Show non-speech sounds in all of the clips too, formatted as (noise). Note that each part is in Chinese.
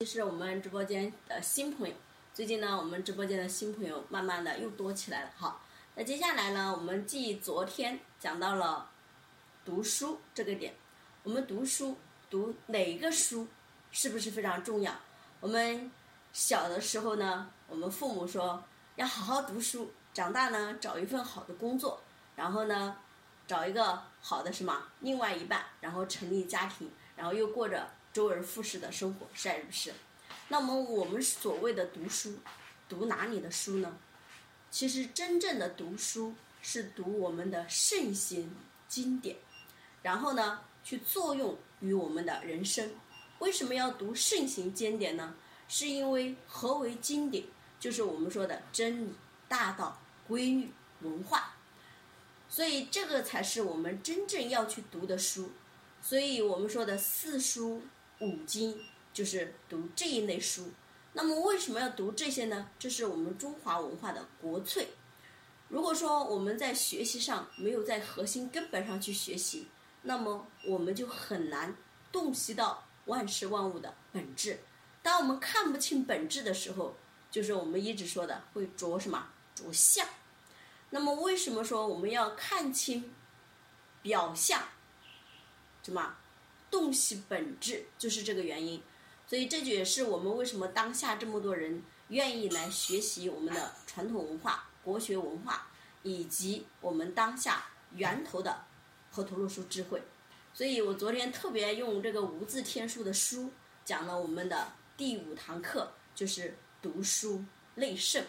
这是我们直播间的新朋友，最近呢，我们直播间的新朋友慢慢的又多起来了。好，那接下来呢，我们继昨天讲到了读书这个点，我们读书读哪一个书是不是非常重要？我们小的时候呢，我们父母说要好好读书，长大呢找一份好的工作，然后呢找一个好的什么另外一半，然后成立家庭，然后又过着。周而复始的生活，是不是？那么我们所谓的读书，读哪里的书呢？其实真正的读书是读我们的圣贤经典，然后呢，去作用于我们的人生。为什么要读圣贤经典呢？是因为何为经典？就是我们说的真理、大道、规律、文化。所以这个才是我们真正要去读的书。所以我们说的四书。五经就是读这一类书，那么为什么要读这些呢？这是我们中华文化的国粹。如果说我们在学习上没有在核心根本上去学习，那么我们就很难洞悉到万事万物的本质。当我们看不清本质的时候，就是我们一直说的会着什么着相。那么为什么说我们要看清表象？什么？洞悉本质就是这个原因，所以这就也是我们为什么当下这么多人愿意来学习我们的传统文化、国学文化，以及我们当下源头的河图洛书智慧。所以我昨天特别用这个无字天书的书讲了我们的第五堂课，就是读书内圣。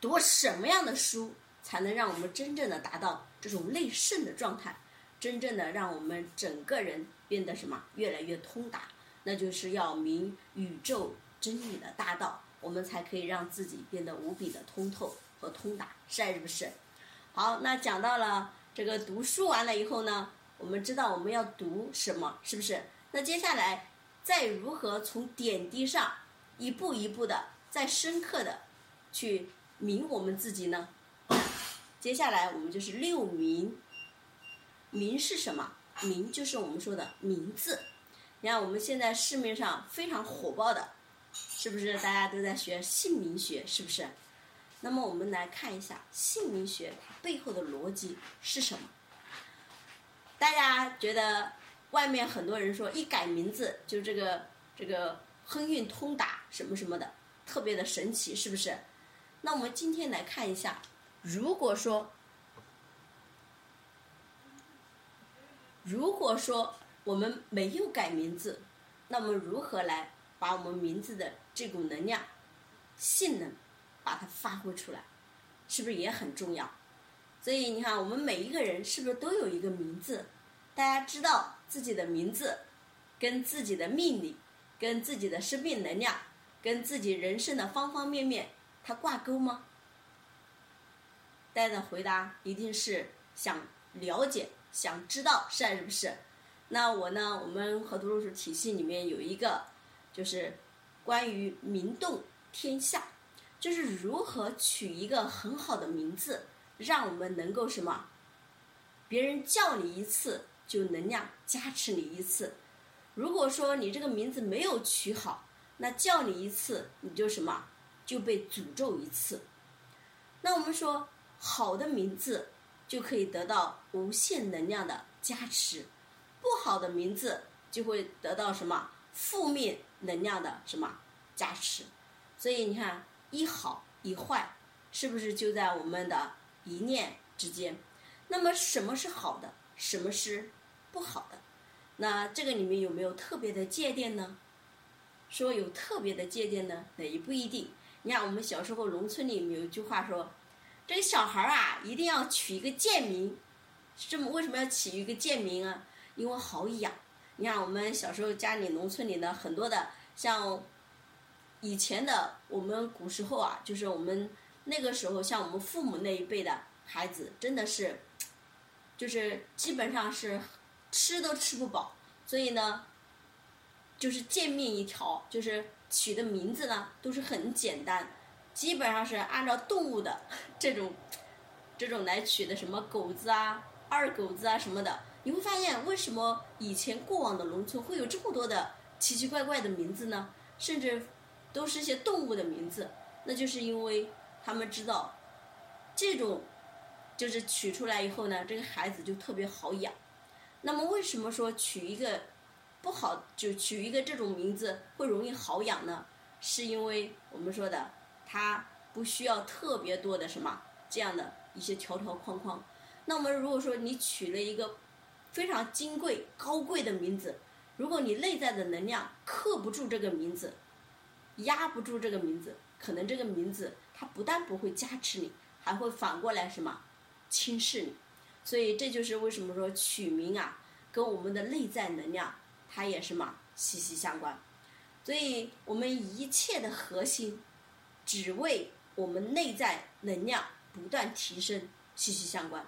读什么样的书才能让我们真正的达到这种内圣的状态？真正的让我们整个人变得什么越来越通达，那就是要明宇宙真理的大道，我们才可以让自己变得无比的通透和通达，是是不是？好，那讲到了这个读书完了以后呢，我们知道我们要读什么，是不是？那接下来再如何从点滴上一步一步的再深刻的去明我们自己呢？(coughs) 接下来我们就是六明。名是什么？名就是我们说的名字。你看我们现在市面上非常火爆的，是不是大家都在学姓名学？是不是？那么我们来看一下姓名学背后的逻辑是什么？大家觉得外面很多人说一改名字就这个这个亨运通达什么什么的，特别的神奇，是不是？那我们今天来看一下，如果说。如果说我们没有改名字，那么如何来把我们名字的这股能量、性能，把它发挥出来，是不是也很重要？所以你看，我们每一个人是不是都有一个名字？大家知道自己的名字跟自己的命理、跟自己的生命能量、跟自己人生的方方面面，它挂钩吗？大家的回答一定是想了解。想知道是还是不是？那我呢？我们河图洛书体系里面有一个，就是关于名动天下，就是如何取一个很好的名字，让我们能够什么？别人叫你一次就能量加持你一次。如果说你这个名字没有取好，那叫你一次你就什么就被诅咒一次。那我们说好的名字。就可以得到无限能量的加持，不好的名字就会得到什么负面能量的什么加持，所以你看一好一坏，是不是就在我们的一念之间？那么什么是好的，什么是不好的？那这个里面有没有特别的界定呢？说有特别的界定呢，那也不一定。你看我们小时候农村里面有一句话说。这个小孩啊，一定要取一个贱名，这么为什么要起一个贱名啊？因为好养。你看我们小时候家里农村里的很多的，像以前的我们古时候啊，就是我们那个时候，像我们父母那一辈的孩子，真的是，就是基本上是吃都吃不饱，所以呢，就是贱命一条，就是取的名字呢都是很简单。基本上是按照动物的 (laughs) 这种这种来取的，什么狗子啊、二狗子啊什么的。你会发现，为什么以前过往的农村会有这么多的奇奇怪怪的名字呢？甚至都是些动物的名字，那就是因为他们知道这种就是取出来以后呢，这个孩子就特别好养。那么为什么说取一个不好就取一个这种名字会容易好养呢？是因为我们说的它不需要特别多的什么这样的一些条条框框。那我们如果说你取了一个非常金贵高贵的名字，如果你内在的能量克不住这个名字，压不住这个名字，可能这个名字它不但不会加持你，还会反过来什么轻视你。所以这就是为什么说取名啊，跟我们的内在能量它也是嘛息息相关。所以我们一切的核心，只为我们内在能量不断提升息息相关。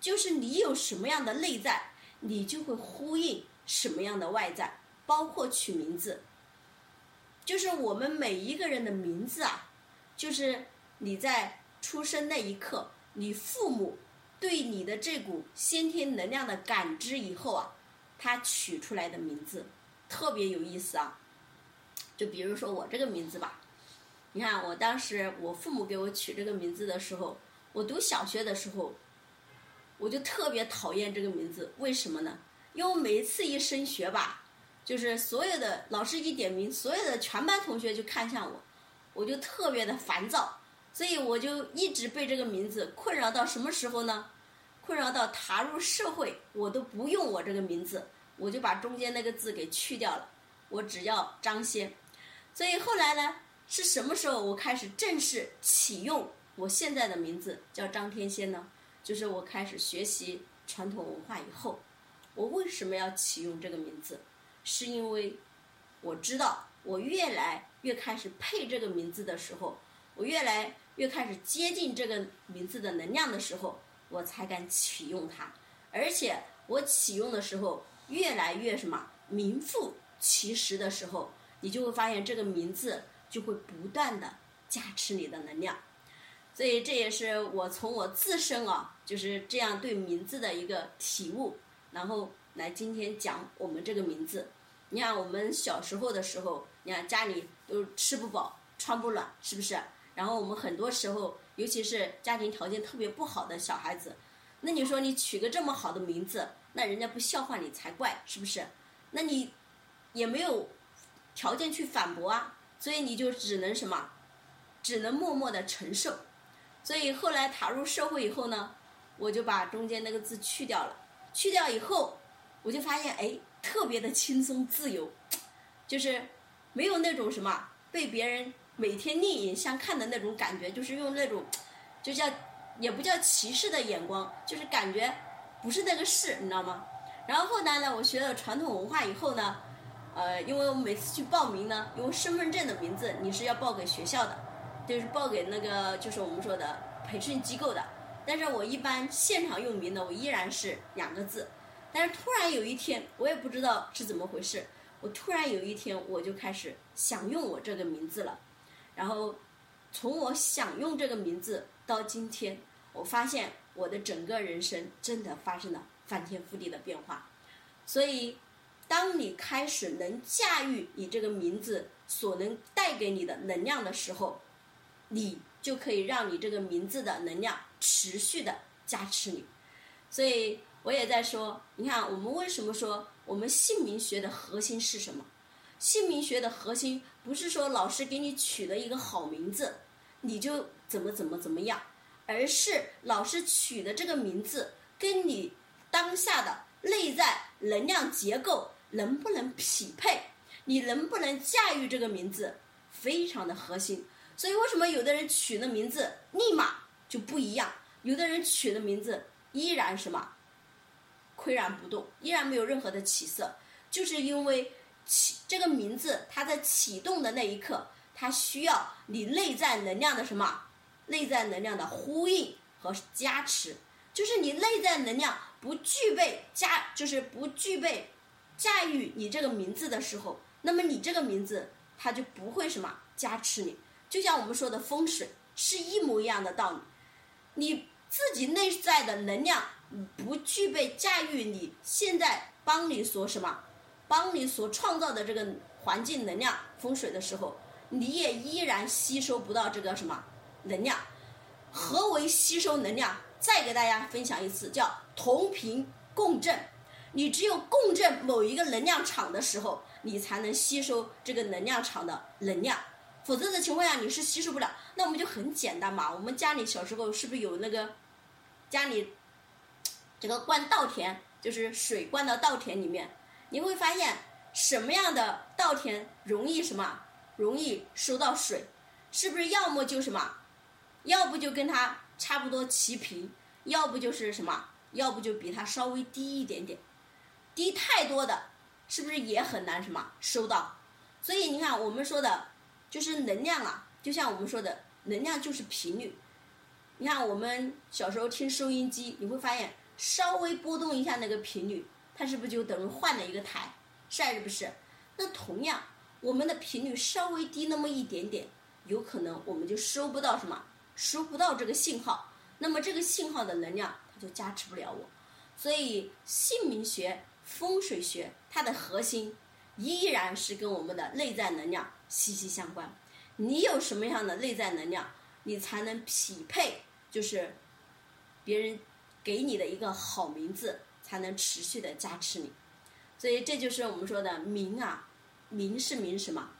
就是你有什么样的内在，你就会呼应。什么样的外在，包括取名字，就是我们每一个人的名字啊，就是你在出生那一刻，你父母对你的这股先天能量的感知以后啊，他取出来的名字特别有意思啊。就比如说我这个名字吧，你看我当时我父母给我取这个名字的时候，我读小学的时候，我就特别讨厌这个名字，为什么呢？因为每次一升学吧，就是所有的老师一点名，所有的全班同学就看向我，我就特别的烦躁，所以我就一直被这个名字困扰到什么时候呢？困扰到踏入社会，我都不用我这个名字，我就把中间那个字给去掉了，我只要张先。所以后来呢，是什么时候我开始正式启用我现在的名字叫张天仙呢？就是我开始学习传统文化以后。我为什么要启用这个名字？是因为我知道，我越来越开始配这个名字的时候，我越来越开始接近这个名字的能量的时候，我才敢启用它。而且我启用的时候，越来越什么名副其实的时候，你就会发现这个名字就会不断的加持你的能量。所以这也是我从我自身啊，就是这样对名字的一个体悟。然后来今天讲我们这个名字，你看我们小时候的时候，你看家里都吃不饱穿不暖，是不是？然后我们很多时候，尤其是家庭条件特别不好的小孩子，那你说你取个这么好的名字，那人家不笑话你才怪，是不是？那你也没有条件去反驳啊，所以你就只能什么，只能默默的承受。所以后来踏入社会以后呢，我就把中间那个字去掉了。去掉以后，我就发现哎，特别的轻松自由，就是没有那种什么被别人每天另眼相看的那种感觉，就是用那种就叫也不叫歧视的眼光，就是感觉不是那个事，你知道吗？然后后来呢，我学了传统文化以后呢，呃，因为我每次去报名呢，因为身份证的名字你是要报给学校的，就是报给那个就是我们说的培训机构的。但是我一般现场用名呢，我依然是两个字。但是突然有一天，我也不知道是怎么回事，我突然有一天我就开始想用我这个名字了。然后从我想用这个名字到今天，我发现我的整个人生真的发生了翻天覆地的变化。所以，当你开始能驾驭你这个名字所能带给你的能量的时候，你就可以让你这个名字的能量。持续的加持你，所以我也在说，你看我们为什么说我们姓名学的核心是什么？姓名学的核心不是说老师给你取了一个好名字，你就怎么怎么怎么样，而是老师取的这个名字跟你当下的内在能量结构能不能匹配，你能不能驾驭这个名字，非常的核心。所以为什么有的人取的名字立马？就不一样，有的人取的名字依然什么，岿然不动，依然没有任何的起色，就是因为启这个名字它在启动的那一刻，它需要你内在能量的什么，内在能量的呼应和加持，就是你内在能量不具备加，就是不具备驾驭你这个名字的时候，那么你这个名字它就不会什么加持你，就像我们说的风水是一模一样的道理。你自己内在的能量不具备驾驭你现在帮你所什么，帮你所创造的这个环境能量风水的时候，你也依然吸收不到这个什么能量。何为吸收能量？再给大家分享一次，叫同频共振。你只有共振某一个能量场的时候，你才能吸收这个能量场的能量。否则的情况下，你是吸收不了。那我们就很简单嘛，我们家里小时候是不是有那个家里这个灌稻田，就是水灌到稻田里面，你会发现什么样的稻田容易什么容易收到水？是不是要么就什么，要不就跟它差不多齐平，要不就是什么，要不就比它稍微低一点点。低太多的，是不是也很难什么收到？所以你看，我们说的，就是能量啊，就像我们说的，能量就是频率。你看我们小时候听收音机，你会发现稍微波动一下那个频率，它是不是就等于换了一个台？是还是不是？那同样，我们的频率稍微低那么一点点，有可能我们就收不到什么，收不到这个信号。那么这个信号的能量，它就加持不了我。所以姓名学。风水学它的核心依然是跟我们的内在能量息息相关。你有什么样的内在能量，你才能匹配，就是别人给你的一个好名字，才能持续的加持你。所以这就是我们说的名啊，名是名什么？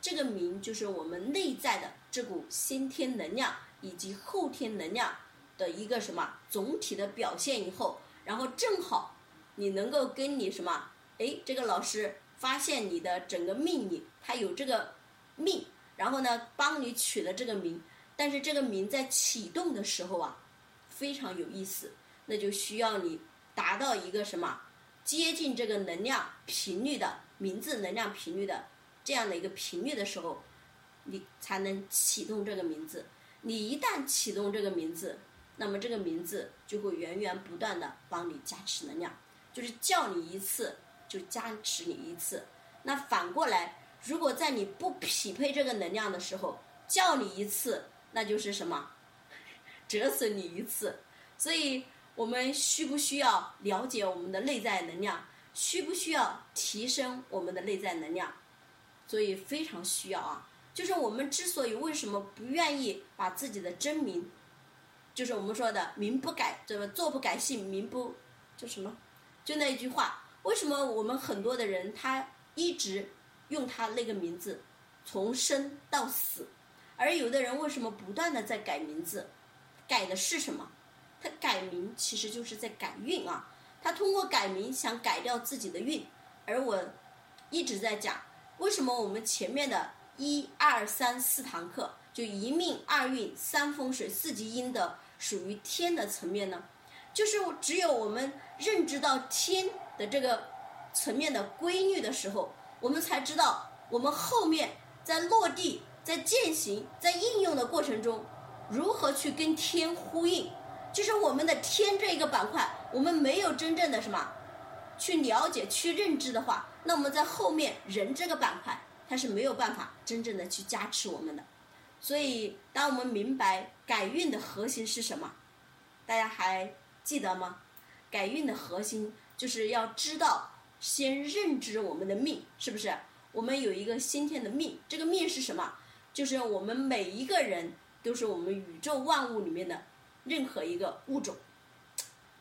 这个名就是我们内在的这股先天能量以及后天能量的一个什么总体的表现。以后，然后正好。你能够跟你什么？哎，这个老师发现你的整个命里，他有这个命，然后呢，帮你取了这个名。但是这个名在启动的时候啊，非常有意思，那就需要你达到一个什么，接近这个能量频率的名字能量频率的这样的一个频率的时候，你才能启动这个名字。你一旦启动这个名字，那么这个名字就会源源不断的帮你加持能量。就是叫你一次就加持你一次，那反过来，如果在你不匹配这个能量的时候叫你一次，那就是什么，(laughs) 折损你一次。所以，我们需不需要了解我们的内在能量？需不需要提升我们的内在能量？所以非常需要啊！就是我们之所以为什么不愿意把自己的真名，就是我们说的名不改，这个坐不改姓，名不叫什么？就那一句话，为什么我们很多的人他一直用他那个名字，从生到死，而有的人为什么不断的在改名字？改的是什么？他改名其实就是在改运啊。他通过改名想改掉自己的运。而我一直在讲，为什么我们前面的一二三四堂课就一命二运三风水四积阴的属于天的层面呢？就是只有我们认知到天的这个层面的规律的时候，我们才知道我们后面在落地、在践行、在应用的过程中，如何去跟天呼应。就是我们的天这一个板块，我们没有真正的什么去了解、去认知的话，那我们在后面人这个板块，它是没有办法真正的去加持我们的。所以，当我们明白改运的核心是什么，大家还。记得吗？改运的核心就是要知道，先认知我们的命，是不是？我们有一个先天的命，这个命是什么？就是我们每一个人都是我们宇宙万物里面的任何一个物种。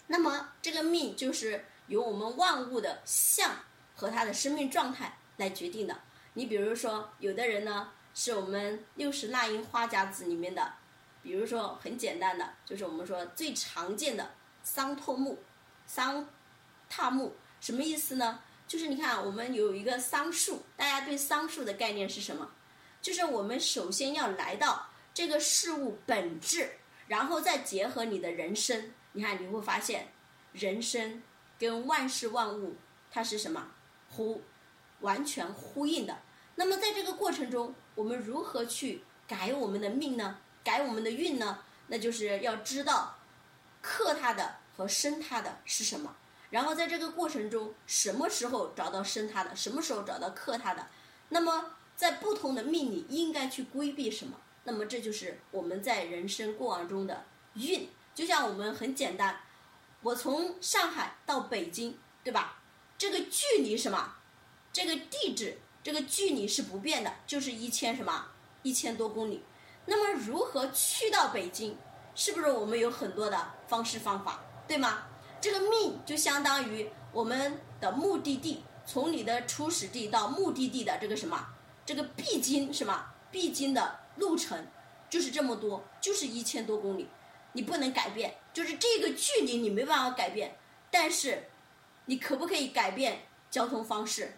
那么这个命就是由我们万物的相和它的生命状态来决定的。你比如说，有的人呢是我们六十纳音花甲子里面的，比如说很简单的，就是我们说最常见的。桑拓木，桑踏木什么意思呢？就是你看，我们有一个桑树，大家对桑树的概念是什么？就是我们首先要来到这个事物本质，然后再结合你的人生。你看，你会发现，人生跟万事万物它是什么？呼，完全呼应的。那么在这个过程中，我们如何去改我们的命呢？改我们的运呢？那就是要知道。克它的和生它的是什么？然后在这个过程中，什么时候找到生它的，什么时候找到克它的？那么在不同的命里应该去规避什么？那么这就是我们在人生过往中的运。就像我们很简单，我从上海到北京，对吧？这个距离什么？这个地址。这个距离是不变的，就是一千什么一千多公里。那么如何去到北京？是不是我们有很多的方式方法，对吗？这个命就相当于我们的目的地，从你的初始地到目的地的这个什么，这个必经什么必经的路程，就是这么多，就是一千多公里，你不能改变，就是这个距离你没办法改变，但是你可不可以改变交通方式？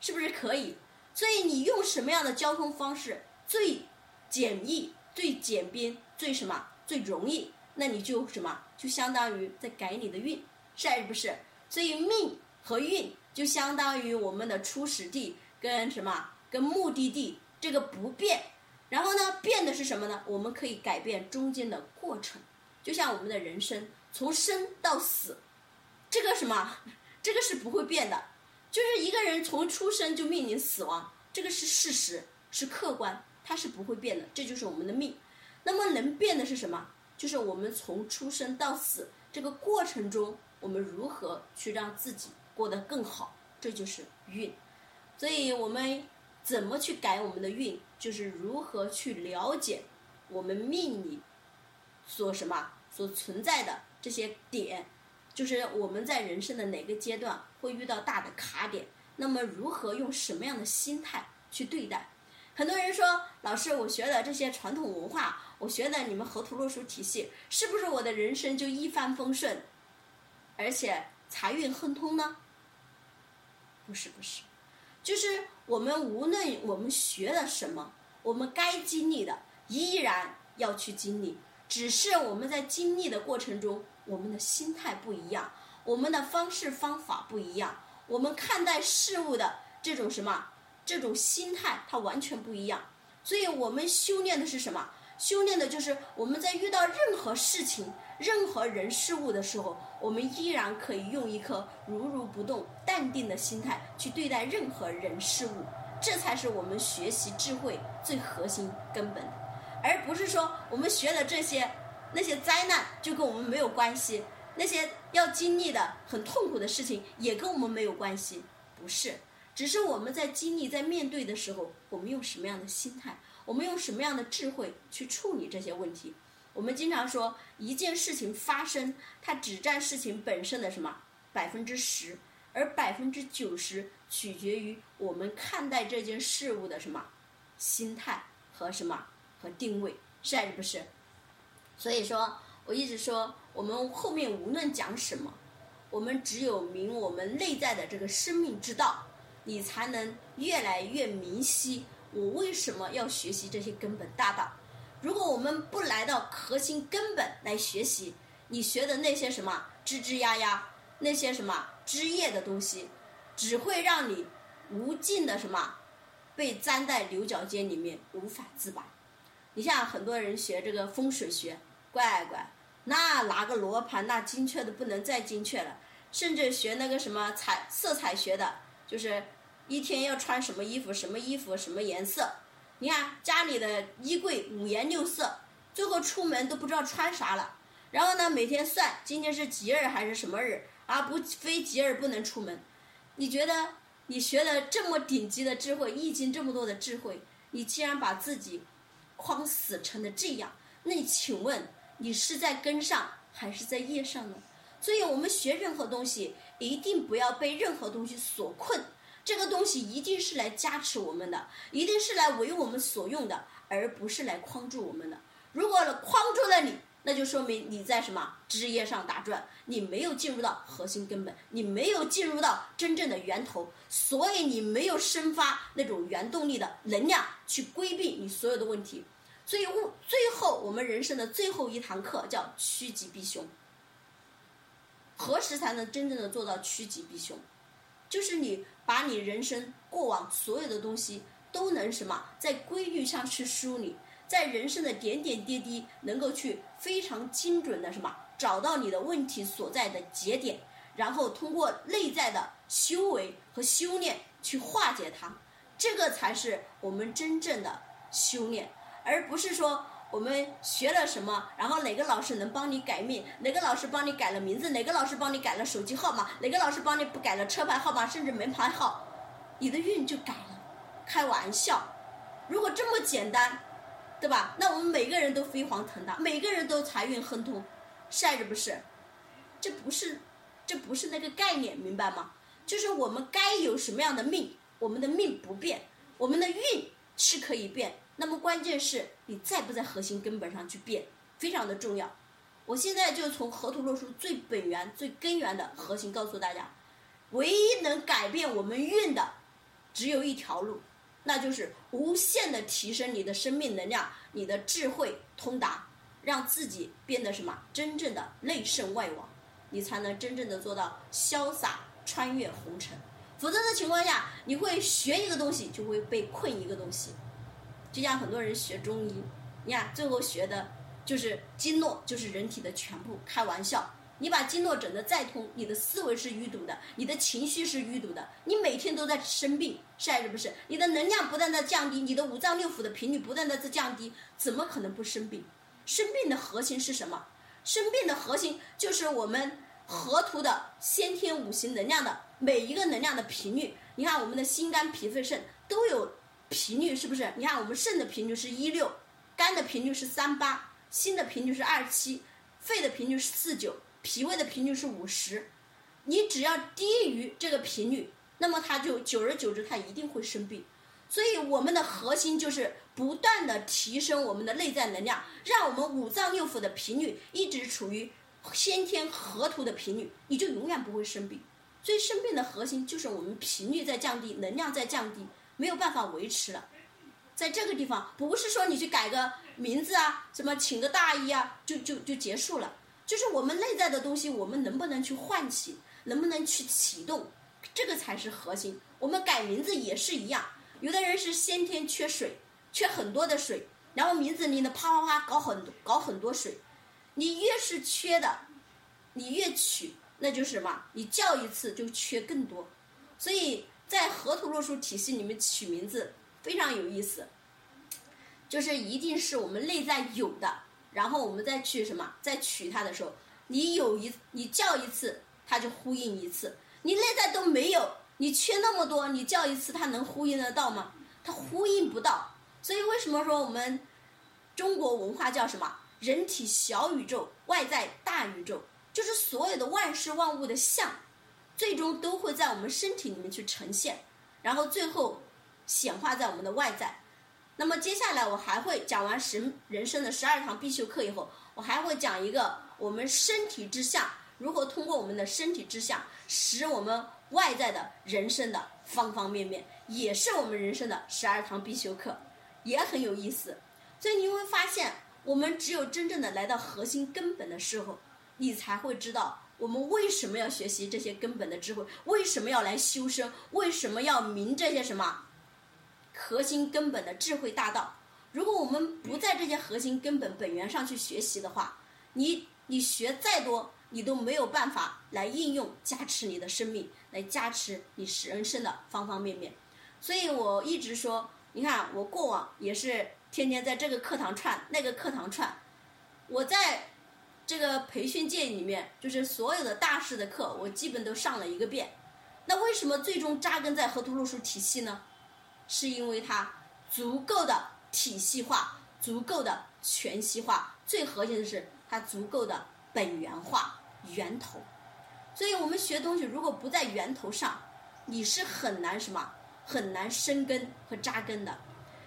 是不是可以？所以你用什么样的交通方式最简易、最简便、最什么？最容易，那你就什么，就相当于在改你的运，是还是不是？所以命和运就相当于我们的初始地跟什么，跟目的地这个不变。然后呢，变的是什么呢？我们可以改变中间的过程，就像我们的人生从生到死，这个什么，这个是不会变的。就是一个人从出生就面临死亡，这个是事实，是客观，它是不会变的。这就是我们的命。那么能变的是什么？就是我们从出生到死这个过程中，我们如何去让自己过得更好，这就是运。所以我们怎么去改我们的运，就是如何去了解我们命里所什么所存在的这些点，就是我们在人生的哪个阶段会遇到大的卡点，那么如何用什么样的心态去对待？很多人说，老师，我学的这些传统文化。我学的你们河图洛书体系，是不是我的人生就一帆风顺，而且财运亨通呢？不是不是，就是我们无论我们学了什么，我们该经历的依然要去经历，只是我们在经历的过程中，我们的心态不一样，我们的方式方法不一样，我们看待事物的这种什么这种心态，它完全不一样。所以我们修炼的是什么？修炼的就是我们在遇到任何事情、任何人事物的时候，我们依然可以用一颗如如不动、淡定的心态去对待任何人事物，这才是我们学习智慧最核心根本的，而不是说我们学的这些那些灾难就跟我们没有关系，那些要经历的很痛苦的事情也跟我们没有关系，不是，只是我们在经历、在面对的时候，我们用什么样的心态。我们用什么样的智慧去处理这些问题？我们经常说，一件事情发生，它只占事情本身的什么百分之十，而百分之九十取决于我们看待这件事物的什么心态和什么和定位，是还是不是？所以说，我一直说，我们后面无论讲什么，我们只有明我们内在的这个生命之道，你才能越来越明晰。我为什么要学习这些根本大道？如果我们不来到核心根本来学习，你学的那些什么枝枝丫丫，那些什么枝叶的东西，只会让你无尽的什么被粘在牛角尖里面无法自拔。你像很多人学这个风水学，乖乖，那拿个罗盘那精确的不能再精确了，甚至学那个什么彩色彩学的，就是。一天要穿什么衣服？什么衣服？什么颜色？你看家里的衣柜五颜六色，最后出门都不知道穿啥了。然后呢，每天算今天是吉日还是什么日啊？不非吉日不能出门。你觉得你学的这么顶级的智慧，易经这么多的智慧，你既然把自己框死成了这样，那你请问你是在跟上还是在业上呢？所以我们学任何东西，一定不要被任何东西所困。这个东西一定是来加持我们的，一定是来为我们所用的，而不是来框住我们的。如果框住了你，那就说明你在什么枝叶上打转，你没有进入到核心根本，你没有进入到真正的源头，所以你没有生发那种原动力的能量去规避你所有的问题。所以，最后我们人生的最后一堂课叫趋吉避凶。何时才能真正的做到趋吉避凶？就是你把你人生过往所有的东西都能什么，在规律上去梳理，在人生的点点滴滴能够去非常精准的什么找到你的问题所在的节点，然后通过内在的修为和修炼去化解它，这个才是我们真正的修炼，而不是说。我们学了什么？然后哪个老师能帮你改命？哪个老师帮你改了名字？哪个老师帮你改了手机号码？哪个老师帮你不改了车牌号码，甚至门牌号？你的运就改了。开玩笑。如果这么简单，对吧？那我们每个人都飞黄腾达，每个人都财运亨通，是不是？这不是，这不是那个概念，明白吗？就是我们该有什么样的命，我们的命不变，我们的运是可以变。那么关键是你在不在核心根本上去变，非常的重要。我现在就从河图洛书最本源、最根源的核心告诉大家，唯一能改变我们运的，只有一条路。那就是无限的提升你的生命能量，你的智慧通达，让自己变得什么？真正的内圣外王，你才能真正的做到潇洒穿越红尘。否则的情况下，你会学一个东西，就会被困一个东西。就像很多人学中医，你看最后学的就是经络，就是人体的全部。开玩笑。你把经络整得再通，你的思维是淤堵的，你的情绪是淤堵的，你每天都在生病，是还是不是？你的能量不断的降低，你的五脏六腑的频率不断的在降低，怎么可能不生病？生病的核心是什么？生病的核心就是我们河图的先天五行能量的每一个能量的频率。你看我们的心肝脾肺肾都有频率，是不是？你看我们肾的频率是一六，肝的频率是三八，心的频率是二七，肺的频率是四九。脾胃的频率是五十，你只要低于这个频率，那么它就久而久之它一定会生病。所以我们的核心就是不断的提升我们的内在能量，让我们五脏六腑的频率一直处于先天河图的频率，你就永远不会生病。所以生病的核心就是我们频率在降低，能量在降低，没有办法维持了。在这个地方，不是说你去改个名字啊，什么请个大衣啊，就就就结束了。就是我们内在的东西，我们能不能去唤起，能不能去启动，这个才是核心。我们改名字也是一样，有的人是先天缺水，缺很多的水，然后名字里呢啪啪啪搞很多搞很多水，你越是缺的，你越取，那就是什么？你叫一次就缺更多。所以在河图洛书体系里面取名字非常有意思，就是一定是我们内在有的。然后我们再去什么？再取它的时候，你有一你叫一次，它就呼应一次。你内在都没有，你缺那么多，你叫一次，它能呼应得到吗？它呼应不到。所以为什么说我们中国文化叫什么？人体小宇宙，外在大宇宙，就是所有的万事万物的相，最终都会在我们身体里面去呈现，然后最后显化在我们的外在。那么接下来我还会讲完神人生的十二堂必修课以后，我还会讲一个我们身体之相如何通过我们的身体之相，使我们外在的人生的方方面面，也是我们人生的十二堂必修课，也很有意思。所以你会发现，我们只有真正的来到核心根本的时候，你才会知道我们为什么要学习这些根本的智慧，为什么要来修身，为什么要明这些什么。核心根本的智慧大道，如果我们不在这些核心根本本源上去学习的话，你你学再多，你都没有办法来应用加持你的生命，来加持你人生的方方面面。所以我一直说，你看我过往也是天天在这个课堂串，那个课堂串，我在这个培训界里面，就是所有的大师的课，我基本都上了一个遍。那为什么最终扎根在河图洛书体系呢？是因为它足够的体系化，足够的全息化，最核心的是它足够的本源化源头。所以我们学东西如果不在源头上，你是很难什么，很难生根和扎根的。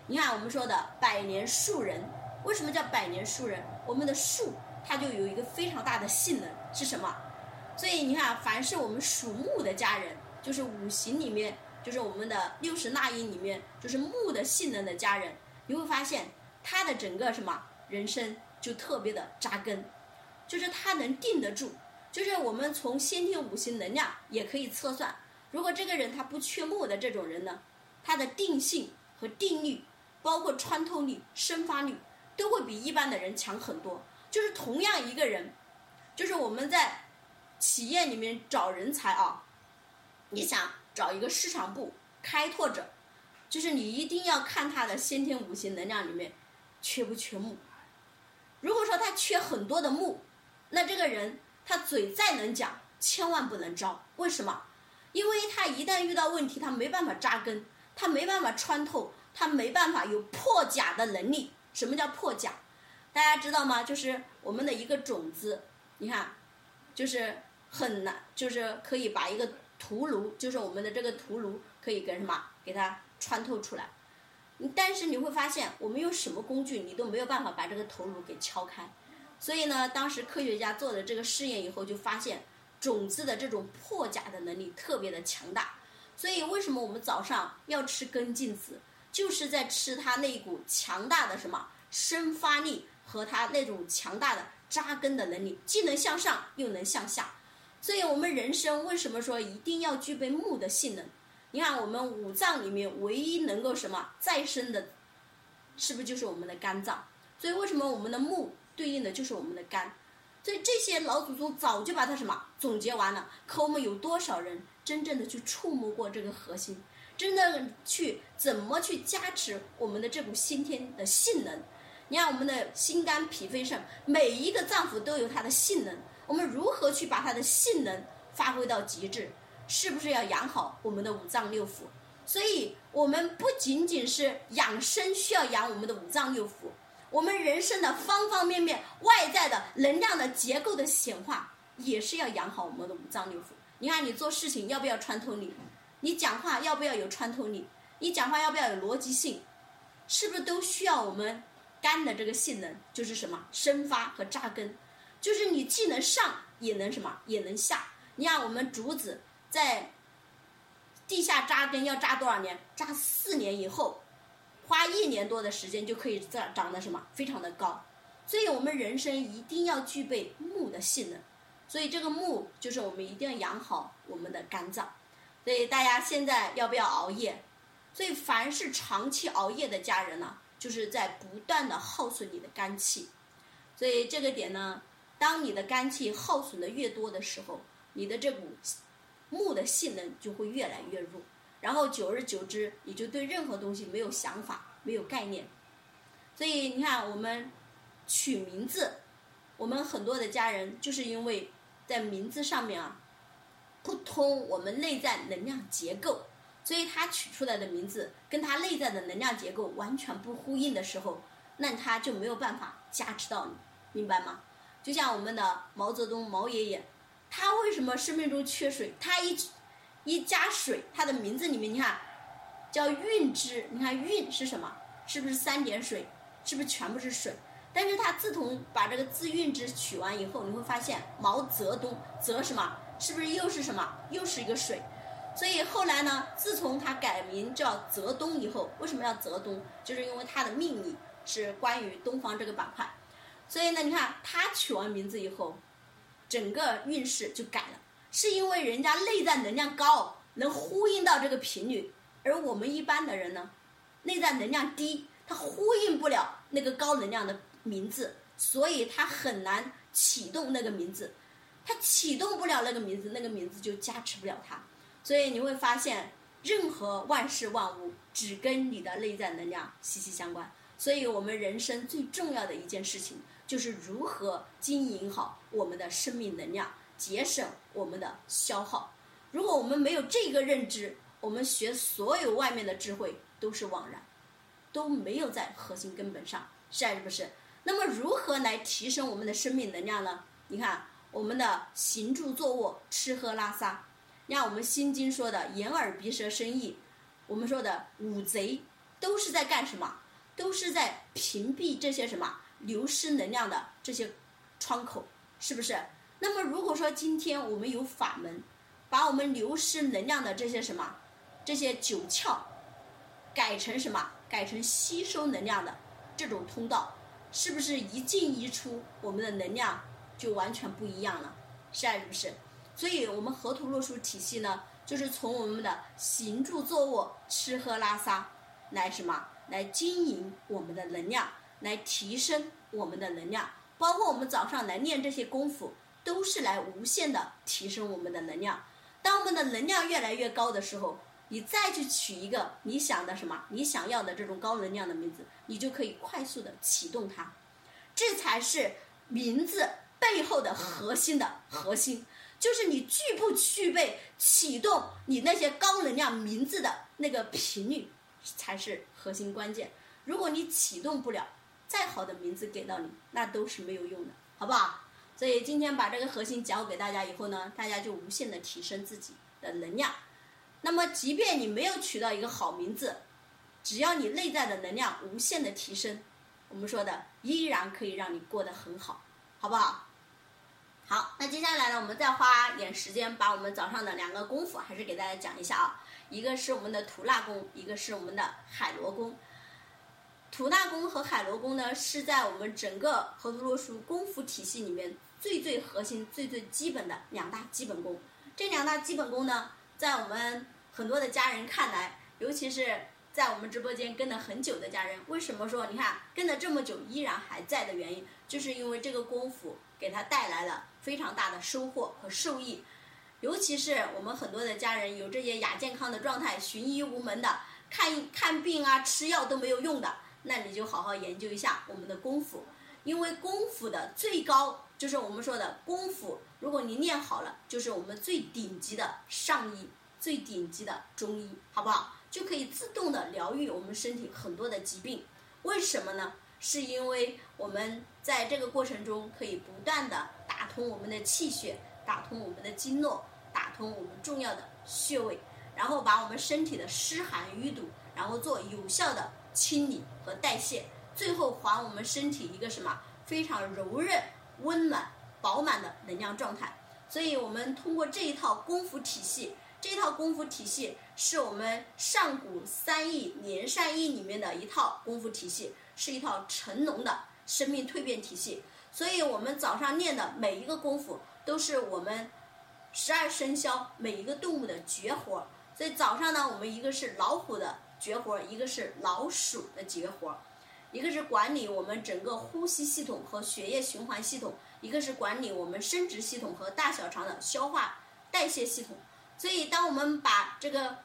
你看我们说的百年树人，为什么叫百年树人？我们的树它就有一个非常大的性能是什么？所以你看，凡是我们属木的家人，就是五行里面。就是我们的六十纳音里面，就是木的性能的家人，你会发现他的整个什么人生就特别的扎根，就是他能定得住。就是我们从先天五行能量也可以测算，如果这个人他不缺木的这种人呢，他的定性和定力，包括穿透力、生发力，都会比一般的人强很多。就是同样一个人，就是我们在企业里面找人才啊，你想。找一个市场部开拓者，就是你一定要看他的先天五行能量里面缺不缺木。如果说他缺很多的木，那这个人他嘴再能讲，千万不能招。为什么？因为他一旦遇到问题，他没办法扎根，他没办法穿透，他没办法有破甲的能力。什么叫破甲？大家知道吗？就是我们的一个种子，你看，就是很难，就是可以把一个屠炉，就是我们的这个屠炉，可以给什么给它穿透出来。但是你会发现，我们用什么工具，你都没有办法把这个头颅给敲开。所以呢，当时科学家做的这个试验以后，就发现种子的这种破甲的能力特别的强大。所以为什么我们早上要吃根茎子，就是在吃它那股强大的什么生发力和它那种强大的扎根的能力，既能向上又能向下。所以我们人生为什么说一定要具备木的性能？你看，我们五脏里面唯一能够什么再生的，是不是就是我们的肝脏？所以为什么我们的木对应的就是我们的肝？所以这些老祖宗早就把它什么总结完了。可我们有多少人真正的去触摸过这个核心？真的去怎么去加持我们的这股先天的性能？你看，我们的心肝脾肺肾每一个脏腑都有它的性能，我们如何去把它的性能发挥到极致？是不是要养好我们的五脏六腑？所以，我们不仅仅是养生需要养我们的五脏六腑，我们人生的方方面面、外在的能量的结构的显化，也是要养好我们的五脏六腑。你看，你做事情要不要穿透力？你讲话要不要有穿透力？你讲话要不要有逻辑性？是不是都需要我们肝的这个性能？就是什么生发和扎根，就是你既能上也能什么也能下。你看我们竹子。在地下扎根要扎多少年？扎四年以后，花一年多的时间就可以长长得什么非常的高。所以我们人生一定要具备木的性能。所以这个木就是我们一定要养好我们的肝脏。所以大家现在要不要熬夜？所以凡是长期熬夜的家人呢，就是在不断的耗损你的肝气。所以这个点呢，当你的肝气耗损的越多的时候，你的这股。木的性能就会越来越弱，然后久而久之，你就对任何东西没有想法、没有概念。所以你看，我们取名字，我们很多的家人就是因为在名字上面啊，不通我们内在能量结构，所以他取出来的名字跟他内在的能量结构完全不呼应的时候，那他就没有办法加持到你，明白吗？就像我们的毛泽东毛爷爷。他为什么生命中缺水？他一一加水，他的名字里面你看叫运之，你看运是什么？是不是三点水？是不是全部是水？但是他自从把这个字运之取完以后，你会发现毛泽东泽什么？是不是又是什么？又是一个水？所以后来呢，自从他改名叫泽东以后，为什么要泽东？就是因为他的命理是关于东方这个板块。所以呢，你看他取完名字以后。整个运势就改了，是因为人家内在能量高，能呼应到这个频率，而我们一般的人呢，内在能量低，他呼应不了那个高能量的名字，所以他很难启动那个名字，他启动不了那个名字，那个名字就加持不了他，所以你会发现，任何万事万物只跟你的内在能量息息相关，所以我们人生最重要的一件事情。就是如何经营好我们的生命能量，节省我们的消耗。如果我们没有这个认知，我们学所有外面的智慧都是枉然，都没有在核心根本上，是还是不是？那么如何来提升我们的生命能量呢？你看我们的行住坐卧、吃喝拉撒，你看我们心经说的眼耳鼻舌身意，我们说的五贼都是在干什么？都是在屏蔽这些什么？流失能量的这些窗口，是不是？那么如果说今天我们有法门，把我们流失能量的这些什么，这些九窍，改成什么？改成吸收能量的这种通道，是不是一进一出，我们的能量就完全不一样了？是还是不是？所以我们河图洛书体系呢，就是从我们的行住坐卧、吃喝拉撒来什么，来经营我们的能量。来提升我们的能量，包括我们早上来练这些功夫，都是来无限的提升我们的能量。当我们的能量越来越高的时候，你再去取一个你想的什么，你想要的这种高能量的名字，你就可以快速的启动它。这才是名字背后的核心的核心。就是你具不具备启动你那些高能量名字的那个频率，才是核心关键。如果你启动不了，再好的名字给到你，那都是没有用的，好不好？所以今天把这个核心教给大家以后呢，大家就无限的提升自己的能量。那么，即便你没有取到一个好名字，只要你内在的能量无限的提升，我们说的依然可以让你过得很好，好不好？好，那接下来呢，我们再花点时间把我们早上的两个功夫还是给大家讲一下啊。一个是我们的吐纳功，一个是我们的海螺功。吐纳功和海螺功呢，是在我们整个河图洛书功夫体系里面最最核心、最最基本的两大基本功。这两大基本功呢，在我们很多的家人看来，尤其是在我们直播间跟了很久的家人，为什么说你看跟了这么久依然还在的原因，就是因为这个功夫给他带来了。非常大的收获和受益，尤其是我们很多的家人有这些亚健康的状态，寻医无门的，看看病啊吃药都没有用的，那你就好好研究一下我们的功夫，因为功夫的最高就是我们说的功夫，如果你练好了，就是我们最顶级的上医，最顶级的中医，好不好？就可以自动的疗愈我们身体很多的疾病，为什么呢？是因为我们在这个过程中可以不断的打通我们的气血，打通我们的经络，打通我们重要的穴位，然后把我们身体的湿寒淤堵，然后做有效的清理和代谢，最后还我们身体一个什么非常柔韧、温暖、饱满的能量状态。所以，我们通过这一套功夫体系，这套功夫体系是我们上古三易连善易里面的一套功夫体系。是一套成龙的生命蜕变体系，所以我们早上练的每一个功夫都是我们十二生肖每一个动物的绝活。所以早上呢，我们一个是老虎的绝活，一个是老鼠的绝活，一个是管理我们整个呼吸系统和血液循环系统，一个是管理我们生殖系统和大小肠的消化代谢系统。所以，当我们把这个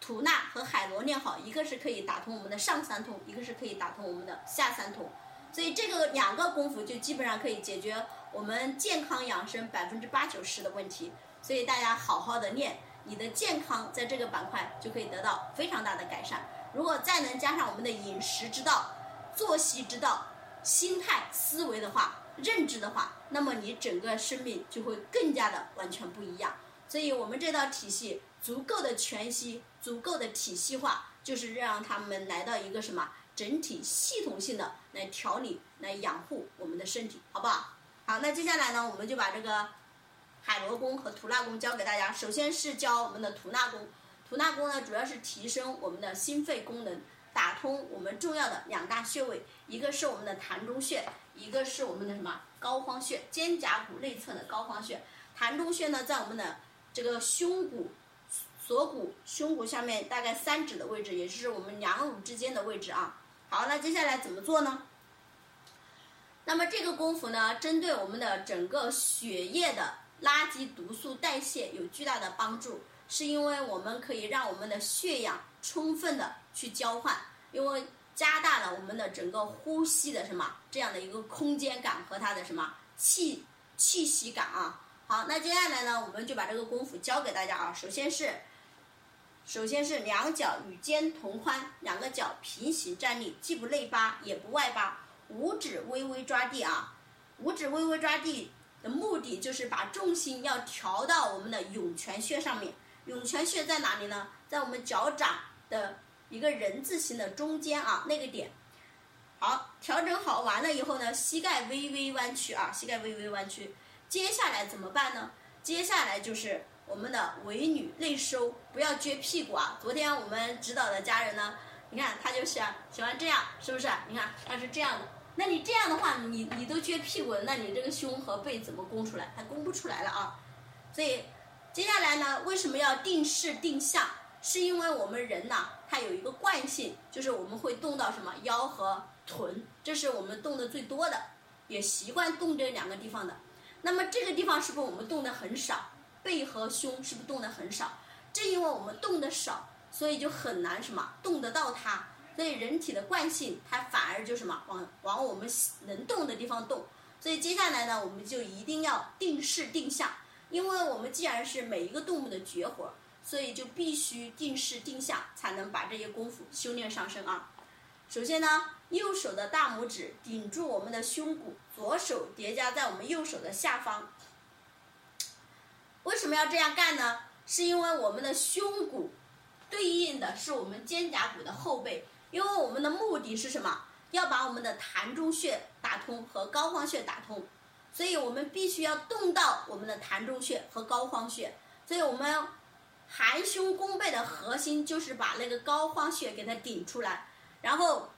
吐纳和海螺练好，一个是可以打通我们的上三通，一个是可以打通我们的下三通，所以这个两个功夫就基本上可以解决我们健康养生百分之八九十的问题。所以大家好好的练，你的健康在这个板块就可以得到非常大的改善。如果再能加上我们的饮食之道、作息之道、心态思维的话、认知的话，那么你整个生命就会更加的完全不一样。所以我们这套体系足够的全息。足够的体系化，就是让他们来到一个什么整体系统性的来调理、来养护我们的身体，好不好？好，那接下来呢，我们就把这个海螺功和吐纳功教给大家。首先是教我们的吐纳功，吐纳功呢主要是提升我们的心肺功能，打通我们重要的两大穴位，一个是我们的膻中穴，一个是我们的什么膏肓穴，肩胛骨内侧的膏肓穴。膻中穴呢，在我们的这个胸骨。锁骨、胸骨下面大概三指的位置，也就是我们两乳之间的位置啊。好，那接下来怎么做呢？那么这个功夫呢，针对我们的整个血液的垃圾毒素代谢有巨大的帮助，是因为我们可以让我们的血氧充分的去交换，因为加大了我们的整个呼吸的什么这样的一个空间感和它的什么气气息感啊。好，那接下来呢，我们就把这个功夫教给大家啊。首先是。首先是两脚与肩同宽，两个脚平行站立，既不内八也不外八，五指微微抓地啊。五指微微抓地的目的就是把重心要调到我们的涌泉穴上面。涌泉穴在哪里呢？在我们脚掌的一个人字形的中间啊，那个点。好，调整好完了以后呢，膝盖微微弯曲啊，膝盖微微弯曲。接下来怎么办呢？接下来就是。我们的尾女内收，不要撅屁股啊！昨天我们指导的家人呢，你看他就是喜欢这样，是不是？你看他是这样的，那你这样的话，你你都撅屁股，那你这个胸和背怎么弓出来？它弓不出来了啊！所以接下来呢，为什么要定势定向？是因为我们人呐，他有一个惯性，就是我们会动到什么腰和臀，这是我们动的最多的，也习惯动这两个地方的。那么这个地方是不是我们动的很少？背和胸是不是动的很少？正因为我们动的少，所以就很难什么动得到它。所以人体的惯性，它反而就什么往往我们能动的地方动。所以接下来呢，我们就一定要定势定向。因为我们既然是每一个动物的绝活，所以就必须定势定向，才能把这些功夫修炼上身啊。首先呢，右手的大拇指顶住我们的胸骨，左手叠加在我们右手的下方。为什么要这样干呢？是因为我们的胸骨对应的是我们肩胛骨的后背，因为我们的目的是什么？要把我们的膻中穴打通和膏肓穴打通，所以我们必须要动到我们的膻中穴和膏肓穴。所以我们含胸弓背的核心就是把那个膏肓穴给它顶出来。然后，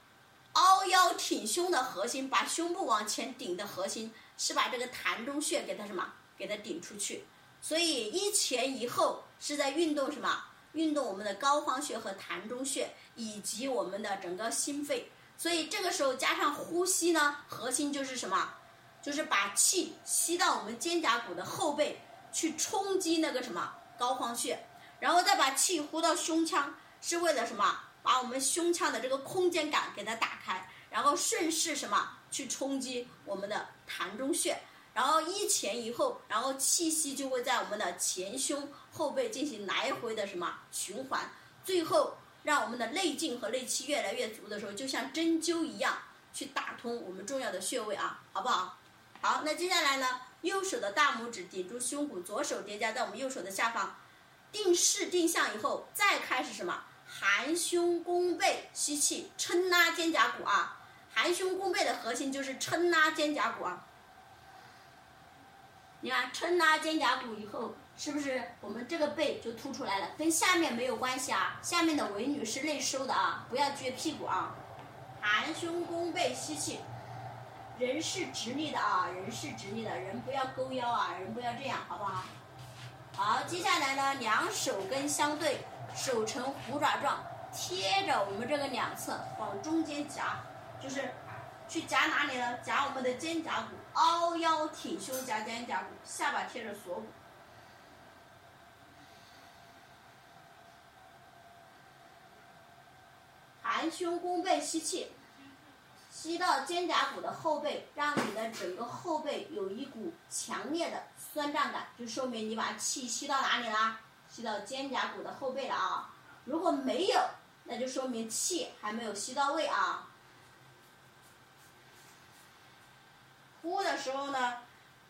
凹腰挺胸的核心，把胸部往前顶的核心是把这个膻中穴给它什么？给它顶出去。所以一前一后是在运动什么？运动我们的膏肓穴和膻中穴，以及我们的整个心肺。所以这个时候加上呼吸呢，核心就是什么？就是把气吸到我们肩胛骨的后背去冲击那个什么膏肓穴，然后再把气呼到胸腔，是为了什么？把我们胸腔的这个空间感给它打开，然后顺势什么去冲击我们的膻中穴，然后一前一后，然后气息就会在我们的前胸后背进行来回的什么循环，最后让我们的内劲和内气越来越足的时候，就像针灸一样去打通我们重要的穴位啊，好不好？好，那接下来呢，右手的大拇指顶住胸骨，左手叠加在我们右手的下方，定势定向以后，再开始什么？含胸弓背，吸气，撑拉肩胛骨啊！含胸弓背的核心就是撑拉肩胛骨啊。你看，撑拉肩胛骨以后，是不是我们这个背就凸出来了？跟下面没有关系啊，下面的尾闾是内收的啊，不要撅屁股啊。含胸弓背，吸气，人是直立的啊，人是直立的，人不要勾腰啊，人不要这样，好不好？好，接下来呢，两手跟相对。手呈虎爪状，贴着我们这个两侧往中间夹，就是去夹哪里呢？夹我们的肩胛骨，凹腰挺胸夹肩胛骨，下巴贴着锁骨，含胸弓背吸气，吸到肩胛骨的后背，让你的整个后背有一股强烈的酸胀感，就说明你把气吸到哪里啦？吸到肩胛骨的后背了啊！如果没有，那就说明气还没有吸到位啊。呼的时候呢，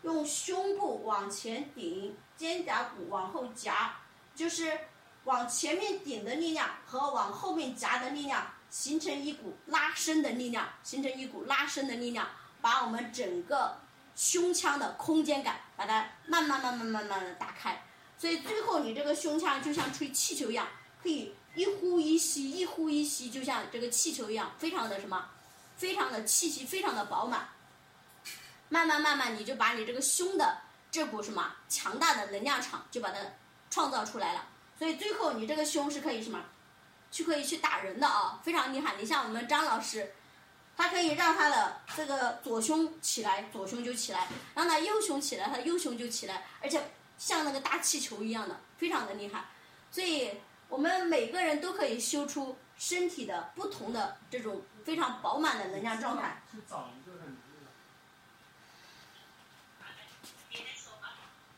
用胸部往前顶，肩胛骨往后夹，就是往前面顶的力量和往后面夹的力量形成一股拉伸的力量，形成一股拉伸的力量，把我们整个胸腔的空间感把它慢慢慢慢慢慢的打开。所以最后你这个胸腔就像吹气球一样，可以一呼一吸，一呼一吸，就像这个气球一样，非常的什么，非常的气息非常的饱满。慢慢慢慢，你就把你这个胸的这股什么强大的能量场就把它创造出来了。所以最后你这个胸是可以什么，去可以去打人的啊，非常厉害。你像我们张老师，他可以让他的这个左胸起来，左胸就起来；让他右胸起来，他右胸就起来，而且。像那个大气球一样的，非常的厉害，所以我们每个人都可以修出身体的不同的这种非常饱满的能量状态。